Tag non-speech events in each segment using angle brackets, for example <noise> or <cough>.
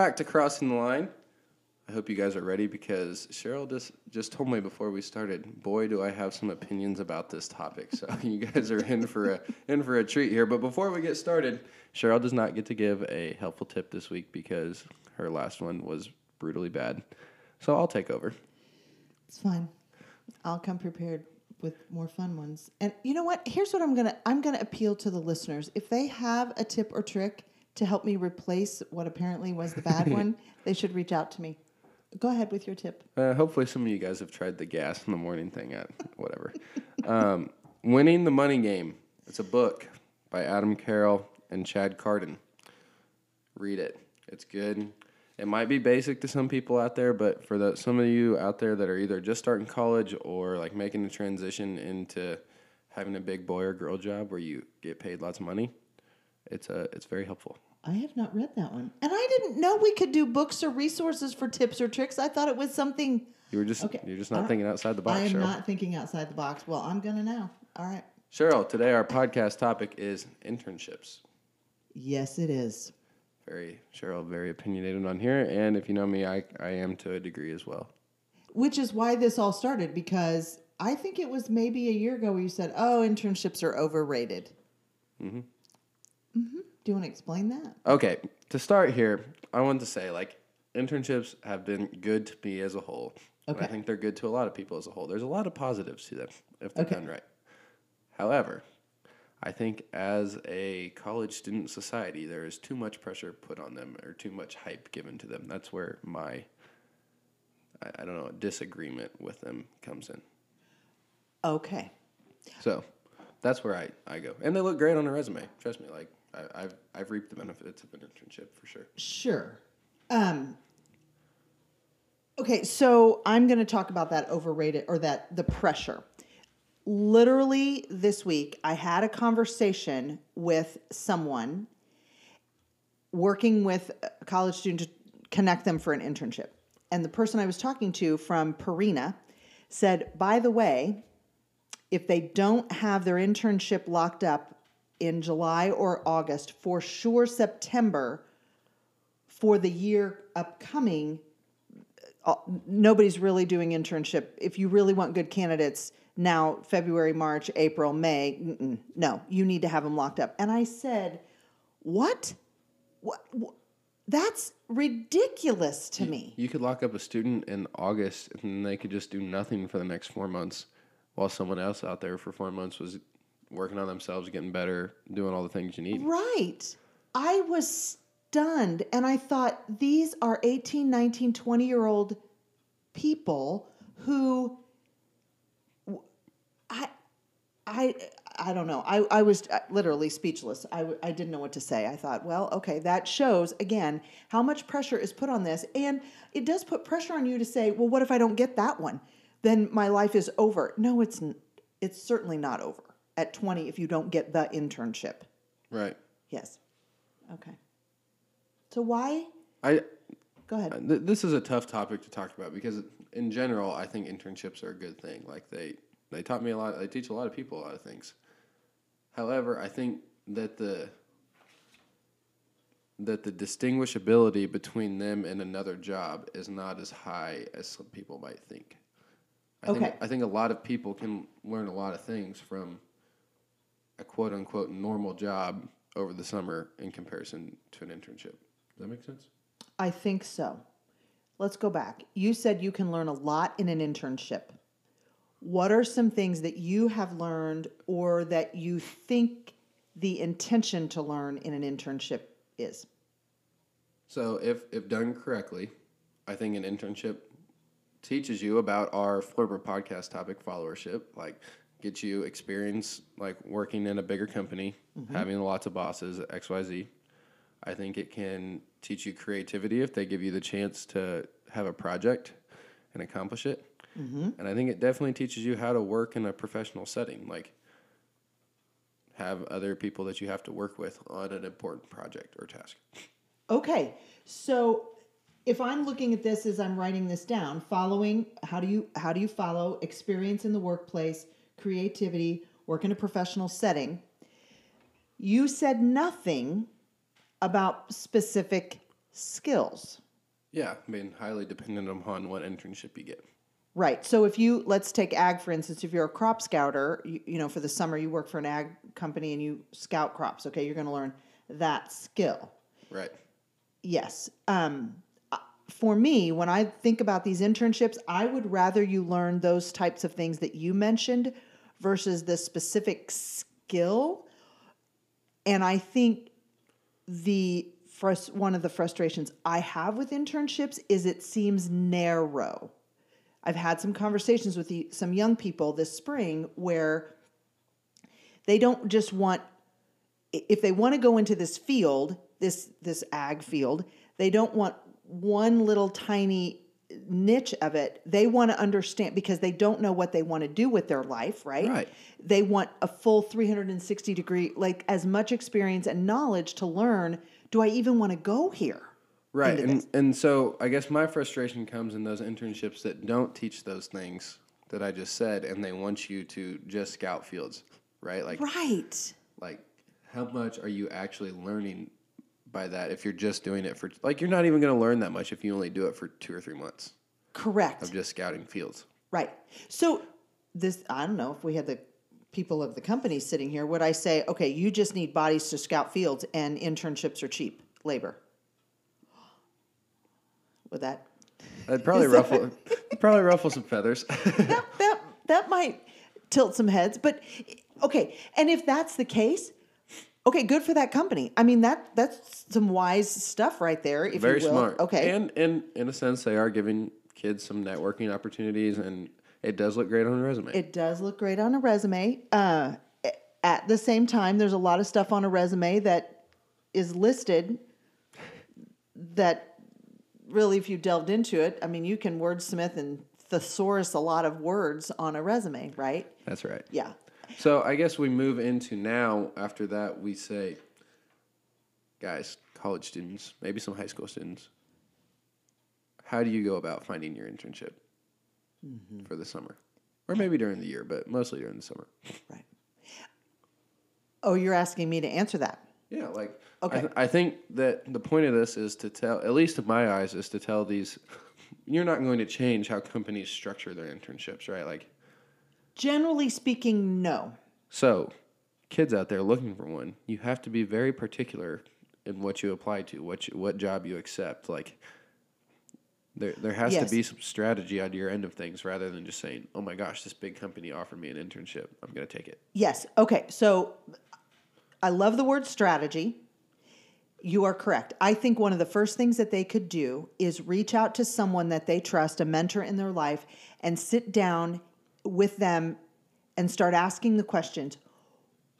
back to Crossing the Line. I hope you guys are ready because Cheryl just just told me before we started. Boy, do I have some opinions about this topic. So <laughs> you guys are in for a in for a treat here. But before we get started, Cheryl does not get to give a helpful tip this week because her last one was brutally bad. So I'll take over. It's fine. I'll come prepared with more fun ones. And you know what? Here's what I'm gonna I'm gonna appeal to the listeners. If they have a tip or trick to help me replace what apparently was the bad <laughs> one, they should reach out to me. Go ahead with your tip. Uh, hopefully, some of you guys have tried the gas in the morning thing at whatever. um, Winning the Money Game. It's a book by Adam Carroll and Chad Carden. Read it. It's good. It might be basic to some people out there, but for the, some of you out there that are either just starting college or like making the transition into having a big boy or girl job where you get paid lots of money, it's a it's very helpful. I have not read that one. And I didn't know we could do books or resources for tips or tricks. I thought it was something You were just Okay. you're just not I- thinking outside the box, I am Cheryl. not thinking outside the box. Well, I'm gonna now. All right. Cheryl, today our podcast topic is internships. Yes, it is. Very Cheryl, very opinionated on here, and if you know me, I I am to a degree as well. Which is why this all started because I think it was maybe a year ago where you said, "Oh, internships are overrated." Mm-hmm. Do you want to explain that? Okay, to start here, I want to say like internships have been good to me as a whole. and I think they're good to a lot of people as a whole. There's a lot of positives to them if they're Okay. done right. However, I think as a college student society, there is too much pressure put on them or too much hype given to them. That's where my I, I don't know disagreement with them comes in. Okay. So that's where I, I go. And they look great on a resume. Trust me, like I, I've I've reaped the benefits of an internship for sure. Sure. Um, okay, so I'm going to talk about that overrated or that the pressure. Literally this week, I had a conversation with someone working with a college student to connect them for an internship. And the person I was talking to from Purina said, by the way, if they don't have their internship locked up in July or August, for sure September, for the year upcoming, uh, nobody's really doing internship. If you really want good candidates now, February, March, April, May, no, you need to have them locked up. And I said, what? What? what? That's ridiculous to me. You could lock up a student in August and they could just do nothing for the next four months while someone else out there for four months was working on themselves, getting better, doing all the things you need. Right. I was stunned and I thought these are 18, 19, 20 year old people who I I I don't know. I, I was uh, literally speechless. I, I didn't know what to say. I thought, well, okay, that shows again how much pressure is put on this. And it does put pressure on you to say, well, what if I don't get that one? Then my life is over. No, it's, it's certainly not over at 20 if you don't get the internship. Right. Yes. Okay. So why? I Go ahead. Uh, th- this is a tough topic to talk about because in general, I think internships are a good thing. Like they they taught me a lot. They teach a lot of people a lot of things. However, I think that the that the distinguishability between them and another job is not as high as some people might think. I think Okay. I think a lot of people can learn a lot of things from a quote unquote normal job over the summer in comparison to an internship. Does that make sense? I think so. Let's go back. You said you can learn a lot in an internship. What are some things that you have learned or that you think the intention to learn in an internship is? So if if done correctly, I think an internship teaches you about our former podcast topic followership, like get you experience like working in a bigger company, mm-hmm. having lots of bosses, XYZ. I think it can teach you creativity if they give you the chance to have a project and accomplish it. Mm-hmm. And I think it definitely teaches you how to work in a professional setting, like have other people that you have to work with on an important project or task. Okay. So if I'm looking at this as I'm writing this down, following how do you how do you follow experience in the workplace, creativity, work in a professional setting? You said nothing about specific skills. Yeah, I mean, highly dependent upon what internship you get. Right. So if you let's take ag for instance, if you're a crop scouter, you, you know for the summer you work for an ag company and you scout crops. Okay, you're going to learn that skill. Right. Yes. Um, uh, for me, when I think about these internships, I would rather you learn those types of things that you mentioned versus the specific skill. And I think the frust- one of the frustrations I have with internships is it seems narrow. I've had some conversations with the, some young people this spring where they don't just want if they want to go into this field, this this ag field, they don't want one little tiny niche of it. They want to understand because they don't know what they want to do with their life, right? Right. They want a full 360 degree like as much experience and knowledge to learn, do I even want to go here? Right. And and so I guess my frustration comes in those internships that don't teach those things that I just said and they want you to just scout fields, right? Like Right. like how much are you actually learning by that if you're just doing it for like you're not even going to learn that much if you only do it for 2 or 3 months Correct. of just scouting fields. Right. So this I don't know if we had the people of the company sitting here, would I say, okay, you just need bodies to scout fields and internships are cheap labor? Would that I'd probably <laughs> ruffle probably ruffle some feathers. <laughs> that that that might tilt some heads, but okay. And if that's the case, okay, good for that company. I mean that that's some wise stuff right there. If Very you will. smart. Okay. And and in a sense they are giving kids some networking opportunities and it does look great on a resume. It does look great on a resume. Uh, at the same time, there's a lot of stuff on a resume that is listed that really, if you delved into it, I mean, you can wordsmith and thesaurus a lot of words on a resume, right? That's right. Yeah. So I guess we move into now. After that, we say, guys, college students, maybe some high school students, how do you go about finding your internship mm-hmm. for the summer, or maybe during the year, but mostly during the summer? Right. Oh, you're asking me to answer that. Yeah, like Okay. I, th- I think that the point of this is to tell, at least in my eyes, is to tell these. <laughs> You're not going to change how companies structure their internships, right? Like, Generally speaking, no. so kids out there looking for one, you have to be very particular in what you apply to, what you, what job you accept. Like, there there has Yes. to be some strategy on your end of things rather than just saying, "Oh my gosh, this big company offered me an internship. I'm going to take it." Yes. Okay. So I love the word strategy. You are correct. I think one of the first things that they could do is reach out to someone that they trust, a mentor in their life, and sit down with them and start asking the questions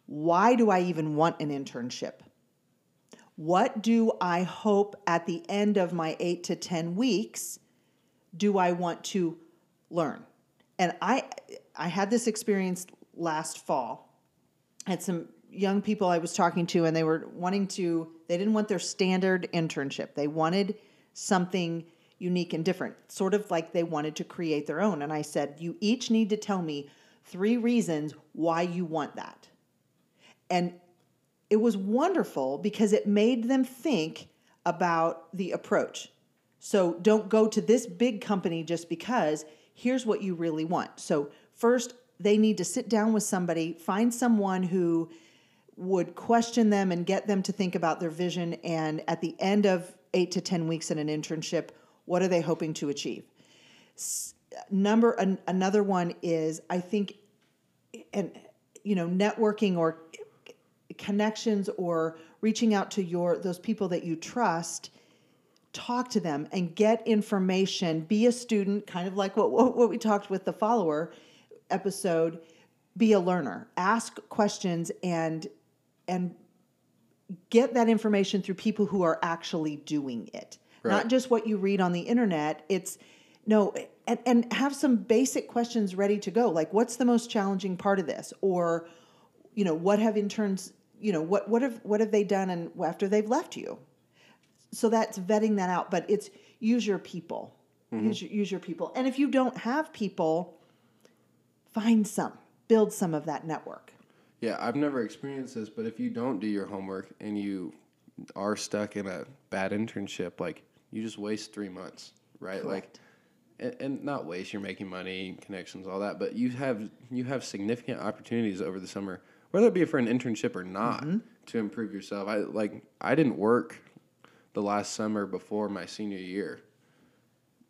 why do I even want an internship? What do I hope at the end of my eight to 10 weeks do I want to learn? And I, I had this experience last fall. I had some young people I was talking to, and they were wanting to, they didn't want their standard internship. They wanted something unique and different, sort of like they wanted to create their own. And I said, You each need to tell me three reasons why you want that. And it was wonderful because it made them think about the approach. So don't go to this big company just because. Here's what you really want. So, first, they need to sit down with somebody, find someone who would question them and get them to think about their vision. And at the end of eight to 10 weeks in an internship, what are they hoping to achieve? Number an, another one is I think, and you know, networking or connections or reaching out to your those people that you trust talk to them and get information be a student kind of like what, what, what we talked with the follower episode be a learner ask questions and and get that information through people who are actually doing it not just what you read on the internet it's no and, and have some basic questions ready to go like what's the most challenging part of this? Or you know what have interns you know what what have what have they done and after they've left you? So that's vetting that out but it's use your people. Mm-hmm. Use, your, use your people. And if you don't have people find some build some of that network. Yeah, I've never experienced this, but if you don't do your homework and you are stuck in a bad internship, like you just waste three months, right? Like, and, and not waste. You're making money, connections, all that, but you have you have significant opportunities over the summer, whether it be for an internship or not, mm-hmm. to improve yourself. I like I didn't work the last summer before my senior year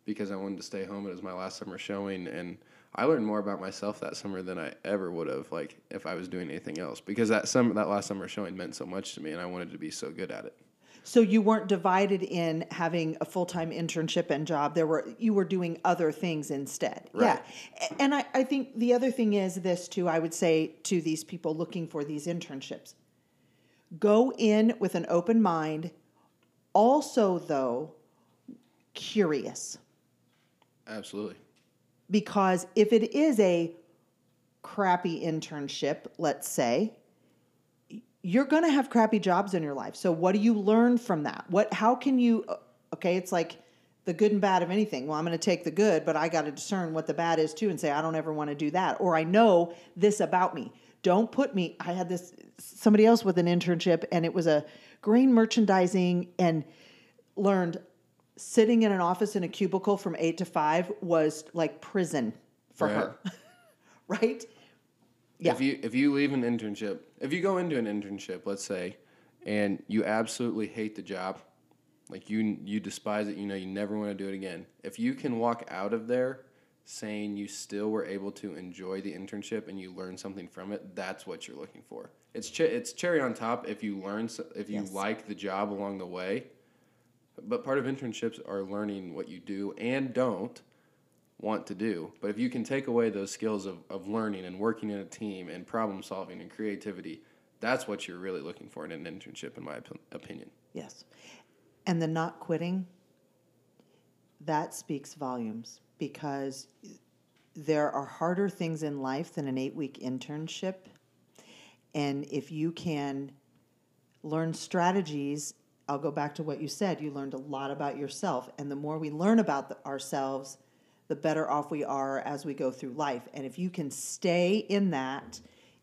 because I wanted to stay home. It was my last summer showing, and I learned more about myself that summer than I ever would have, like if I was doing anything else. Because that summer, that last summer showing meant so much to me, and I wanted to be so good at it. So you weren't divided in having a full time internship and job. There were you were doing other things instead. Right. Yeah. And I, I think the other thing is this too, I would say to these people looking for these internships. Go in with an open mind, also though curious. Absolutely. Because if it is a crappy internship, let's say, you're going to have crappy jobs in your life. So what do you learn from that? What how can you uh, okay, it's like the good and bad of anything. Well, I'm going to take the good, but I got to discern what the bad is too and say I don't ever want to do that or I know this about me. Don't put me I had this somebody else with an internship and it was a grain merchandising and learned sitting in an office in a cubicle from 8 to 5 was like prison for her. <laughs> right? Yeah. If you if you leave an internship, if you go into an internship, let's say, and you absolutely hate the job, like you you despise it, you know you never want to do it again. If you can walk out of there saying you still were able to enjoy the internship and you learn something from it, that's what you're looking for. It's ch- it's cherry on top if you learn if you Yes. like the job along the way. But part of internships are learning what you do and don't want to do. But if you can take away those skills of, of learning and working in a team and problem solving and creativity, that's what you're really looking for in an internship, in my op- opinion. Yes. And the not quitting, that speaks volumes because there are harder things in life than an eight week internship. And if you can learn strategies, I'll go back to what you said. You learned a lot about yourself. And the more we learn about the, ourselves, the better off we are as we go through life. And if you can stay in that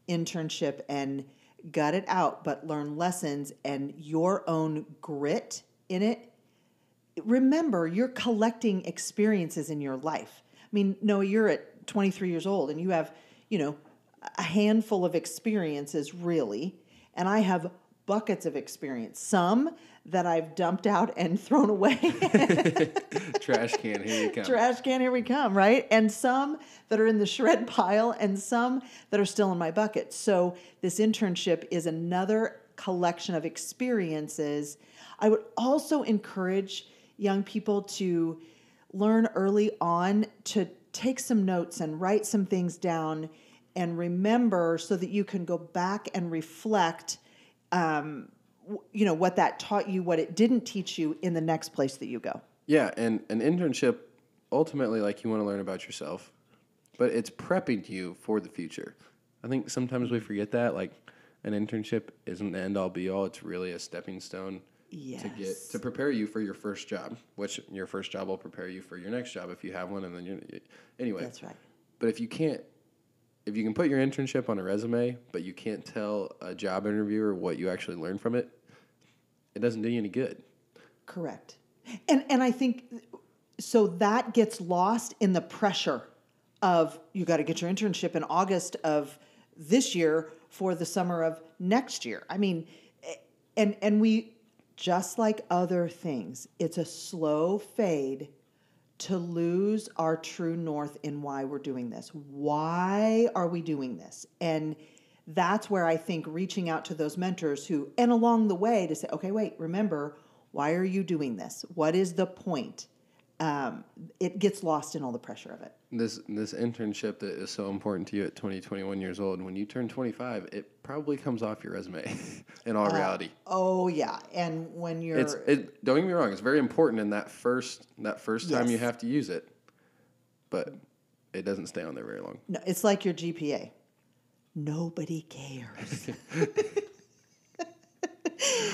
internship and gut it out, but learn lessons and your own grit in it, remember you're collecting experiences in your life. I mean, Noah, you're at 23 years old and you have, you know, a handful of experiences really, and I have buckets of experience. Some that I've dumped out and <laughs> thrown away. <laughs> Trash can, here you come. Trash can, here we come, right? And some that are in the shred pile and some that are still in my bucket. So this internship is another collection of experiences. I would also encourage young people to learn early on to take some notes and write some things down and remember so that you can go back and reflect um, w- you know what that taught you what it didn't teach you in the next place that you go Yeah, and an internship, ultimately, like you want to learn about yourself, but it's prepping you for the future. I think sometimes we forget that. Like, an internship isn't the end all be all, it's really a stepping stone yes. to get to prepare you for your first job, which your first job will prepare you for your next job if you have one, and then you anyway. that's right But if you can't, if you can put your internship on a resume, but you can't tell a job interviewer what you actually learned from it, it doesn't do you any good. Correct. And and I think so that gets lost in the pressure of you got to get your internship in August of this year for the summer of next year. I mean, and and we just like other things, it's a slow fade to lose our true north in why we're doing this. Why are we doing this? And that's where I think reaching out to those mentors who, and along the way to say, okay, wait, remember, why are you doing this? What is the point? Um, it gets lost in all the pressure of it. This this internship that is so important to you at 20, 21 years old, when you turn 25, it probably comes off your resume <laughs> in all reality. Oh yeah, and when you're It's it don't get me wrong, it's very important in that first that first time you have to use it. But it doesn't stay on there very long. no, it's like your GPA. Nobody cares. <laughs>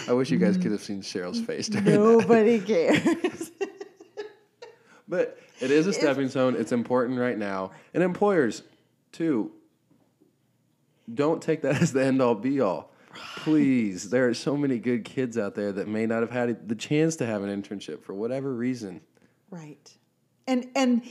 I wish you guys could have seen Cheryl's face during that. Nobody <laughs> cares. But it is a stepping stone. It's important right now. And employers, too, don't take that <laughs> as the end all be all. Please, there are so many good kids out there that may not have had the chance to have an internship for whatever reason. Right. And and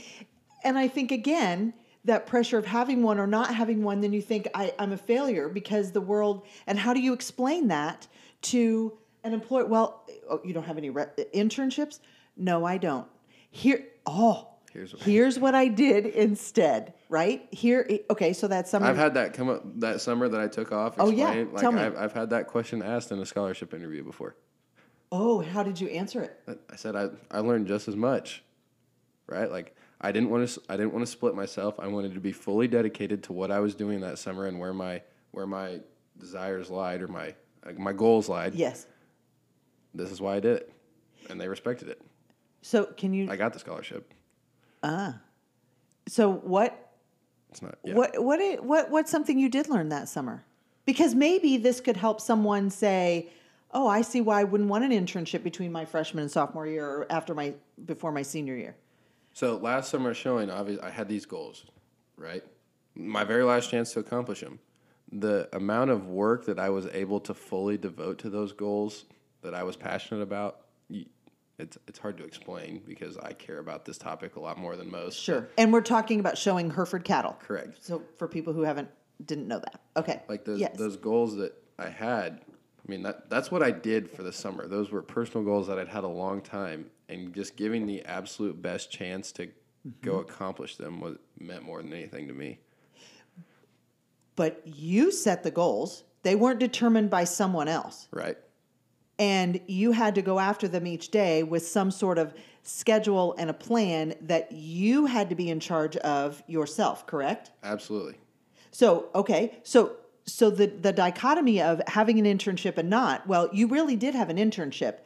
and I think again that pressure of having one or not having one, then you think I, I'm a failure because the world. And how do you explain that to an employer? Well, oh, you don't have any re- internships. No, I don't. Here, oh, Here's what- here's what I did instead. Right here. Okay, so that summer. I've had that come up that summer that I took off. Oh, yeah. Like Tell me. I've, I've had that question asked in a scholarship interview before. oh, how did you answer it? I said I, I learned just as much, right? Like I didn't want to I didn't want to split myself. I wanted to be fully dedicated to what I was doing that summer and where my where my desires lied or my like my goals lied. Yes. This is why I did it, and they respected it. So can you? I got the scholarship. Ah. So what It's not. Yeah. What what i- what what's something you did learn that summer? Because maybe this could help someone say, "Oh, I see why I wouldn't want an internship between my freshman and sophomore year or after my before my senior year." So last summer showing, obviously, I had these goals, right? My very last chance to accomplish them. The amount of work that I was able to fully devote to those goals that I was passionate about, it's it's hard to explain because I care about this topic a lot more than most. Sure. And we're talking about showing Hereford cattle. Correct. So for people who haven't didn't know that. Okay. Like those yes. those goals that I had. I mean that that's what I did for the summer. Those were personal goals that I'd had a long time, and just giving the absolute best chance to go Mm-hmm. accomplish them was meant more than anything to me. but you set the goals. They weren't determined by someone else. Right. And you had to go after them each day with some sort of schedule and a plan that you had to be in charge of yourself correct? Absolutely. so okay so so the the dichotomy of having an internship and not well you really did have an internship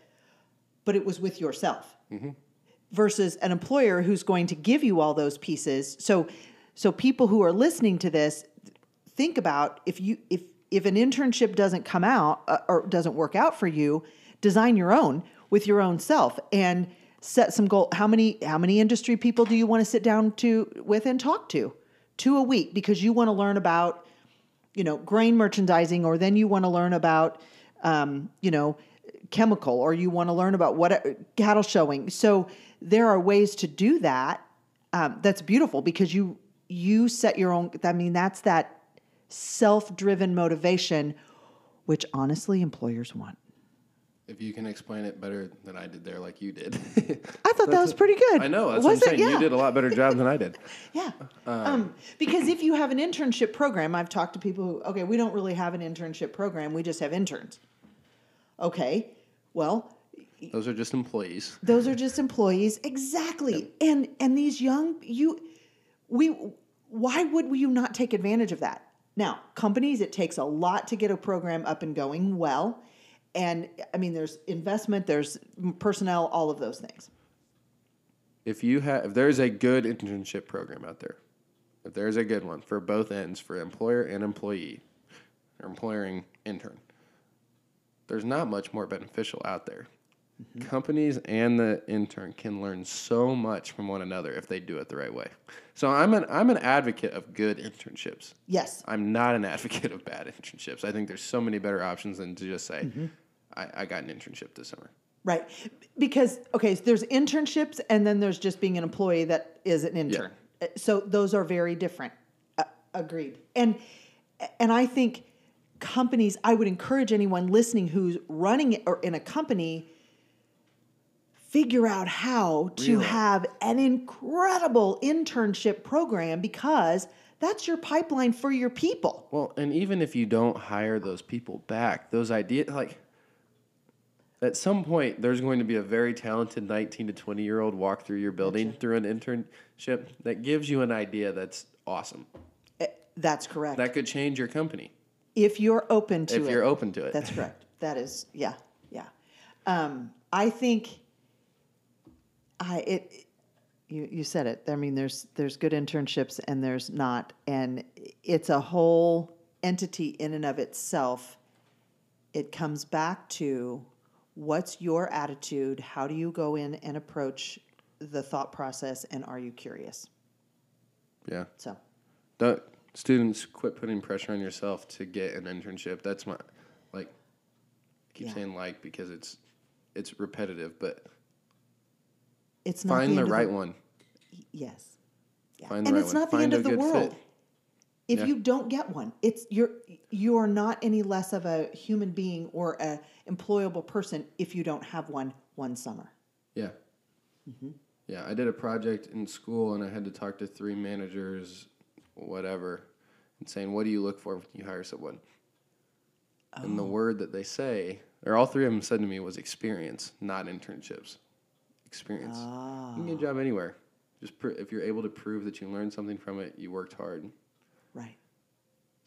but it was with yourself mm-hmm. versus an employer who's going to give you all those pieces. So so people who are listening to this think about if you if if an internship doesn't come out uh, or doesn't work out for you design your own with your own self and set some goal how many how many industry people do you want to sit down to with and talk to? Two a week because you want to learn about you know grain merchandising or then you want to learn about um, you know chemical or you want to learn about what cattle showing. So there are ways to do that um, that's beautiful because you you set your own i mean that's that self-driven motivation which honestly employers want If you can explain it better than I did there, like you did. <laughs> i thought that was pretty good I know. That's Was what I'm it? saying. Yeah. You did a lot better job than I did. <laughs> Yeah. um, because if you have an internship program, I've talked to people who, okay, we don't really have an internship program, we just have interns. Okay, well, Those are just employees. those are just employees. Exactly. And and these young you we why would you not take advantage of that? Now, companies it takes a lot to get a program up and going well. And I mean there's investment, there's personnel, all of those things. If you have, if there's a good internship program out there, if there's a good one for both ends, for employer and employee, or employering intern, there's not much more beneficial out there. Companies and the intern can learn so much from one another if they do it the right way. So I'm an I'm an advocate of good internships. Yes. I'm not an <laughs> advocate of bad internships. I think there's so many better options than to just say, Mm-hmm. I, I got an internship this summer. Right. Because, okay, so there's internships and then there's just being an employee that is an intern. Uh, So those are very different. Uh, agreed. And and I think companies, I would encourage anyone listening who's running it or in a company figure out how to Really? have an incredible internship program because that's your pipeline for your people. Well, and even if you don't hire those people back, those ideas like at some point there's going to be a very talented 19 to 20 year old walk through your building through an internship that gives you an idea that's awesome. Uh, That's correct. That could change your company if you're open to if it. If you're open to it. That's correct. <laughs> That is, yeah, yeah. Um, I think I it. You you said it. I mean, there's there's good internships and there's not, and it's a whole entity in and of itself. It comes back to what's your attitude? How do you go in and approach the thought process, and are you curious? yeah. So, Don't students quit putting pressure on yourself to get an internship. That's my like. I keep Yeah. saying like because it's it's repetitive, but It's not find the, of right one. Yes. Yeah. Find the and right it's one. not the Find end of the world. fit. If Yeah. you don't get one, it's you're you are not any less of a human being or a employable person if you don't have one one summer. Yeah. Mm-hmm. Yeah, I did a project in school and I had to talk to three managers, whatever, and saying, what do you look for when you hire someone? And the Oh. word that they say, or all three of them said to me was experience, not internships. Experience. Ah. You can get a job anywhere. Just pr- if you're able to prove that you learned something from it, you worked hard. Right.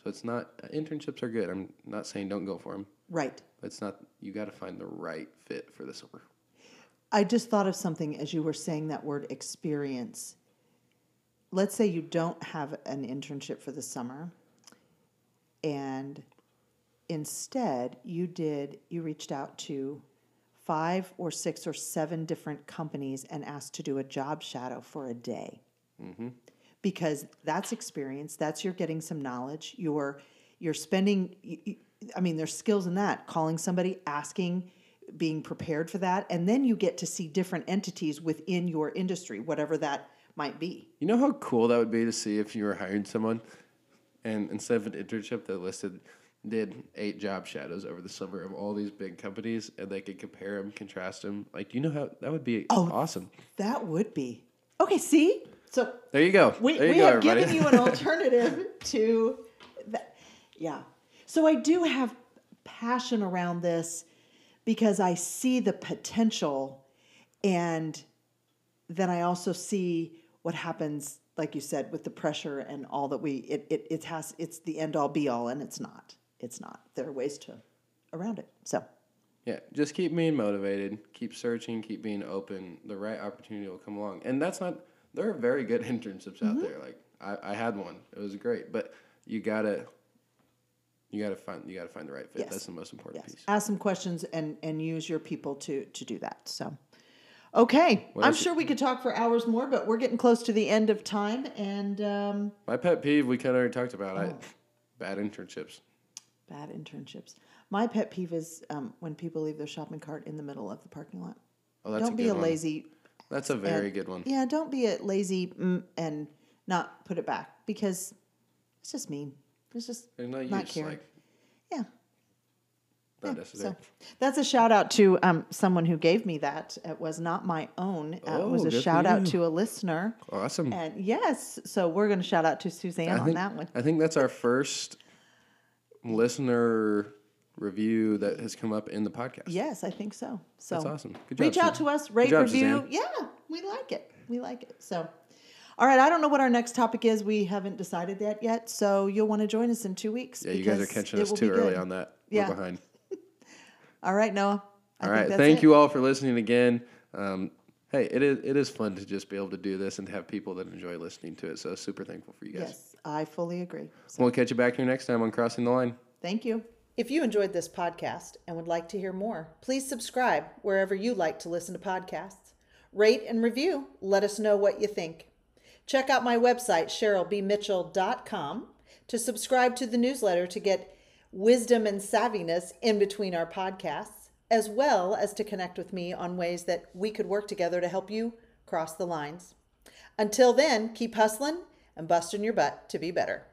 So it's not internships are good. I'm not saying don't go for them. Right. It's not you got to find the right fit for the summer. I just thought of something as you were saying that word experience. Let's say you don't have an internship for the summer and instead you did you reached out to five or six or seven different companies and asked to do a job shadow for a day. Mm-hmm. Because that's experience that's you're getting some knowledge you're you're spending you- i mean there's skills in that calling somebody asking being prepared for that and then you get to see different entities within your industry whatever that might be. You know how cool that would be to see if you were hiring someone and instead of an internship that listed did eight job shadows over the summer of all these big companies and they could compare them, contrast them. Like, you know how that would be Oh. awesome. that would be okay see so There you go. we, you we go, have everybody. given you an alternative <laughs> to that yeah so i do have passion around this because i see the potential and then i also see what happens like you said with the pressure and all that we it, it, it has it's the end all be all and it's not it's not there are ways to around it so Yeah, just keep being motivated, keep searching, keep being open. The right opportunity will come along. And that's not, there are very good <laughs> internships out Mm-hmm. there. Like, I, I had one, it was great. But you gotta, you gotta find, you gotta find the right fit. Yes. That's the most important yes piece. ask some questions and and use your people to to do that so okay What i'm sure we could talk for hours more but we're getting close to the end of time and um, My pet peeve, we kind of already talked about. Oh. I, bad internships. Bad internships my pet peeve is um, when people leave their shopping cart in the middle of the parking lot Oh, that's don't a be a one. lazy That's a very and- good one. yeah don't be a lazy mm, and not put it back because it's just mean it's just There's no not caring. like, yeah not necessary. So that's a shout out to um, someone who gave me that. It was not my own. Uh, it was Oh, a shout out to a listener. Awesome. And yes, so we're going to shout out to Suzanne I on think, that one. I think that's our first listener review that has come up in the podcast. Yes, I think so. So That's awesome. Good job, reach out Suzanne. to us, rate, job, review. Suzanne. Yeah, we like it. We like it. So, all right. I don't know what our next topic is. We haven't decided that yet. So you'll want to join us in two weeks. Yeah, you guys are catching us too early good. on that. Yeah. We're behind. <laughs> All right, Noah. I All right. Thank it. you all for listening again. Um, hey, it is it is fun to just be able to do this and to have people that enjoy listening to it. So super thankful for you guys. Yes, I fully agree. So We'll catch you back here next time on Crossing the Line. thank you. If you enjoyed this podcast and would like to hear more, please subscribe wherever you like to listen to podcasts. Rate and review. Let us know what you think. Check out my website, CherylBMitchell.com, to subscribe to the newsletter to get wisdom and savviness in between our podcasts, as well as to connect with me on ways that we could work together to help you cross the lines. Until then, keep hustling and busting your butt to be better.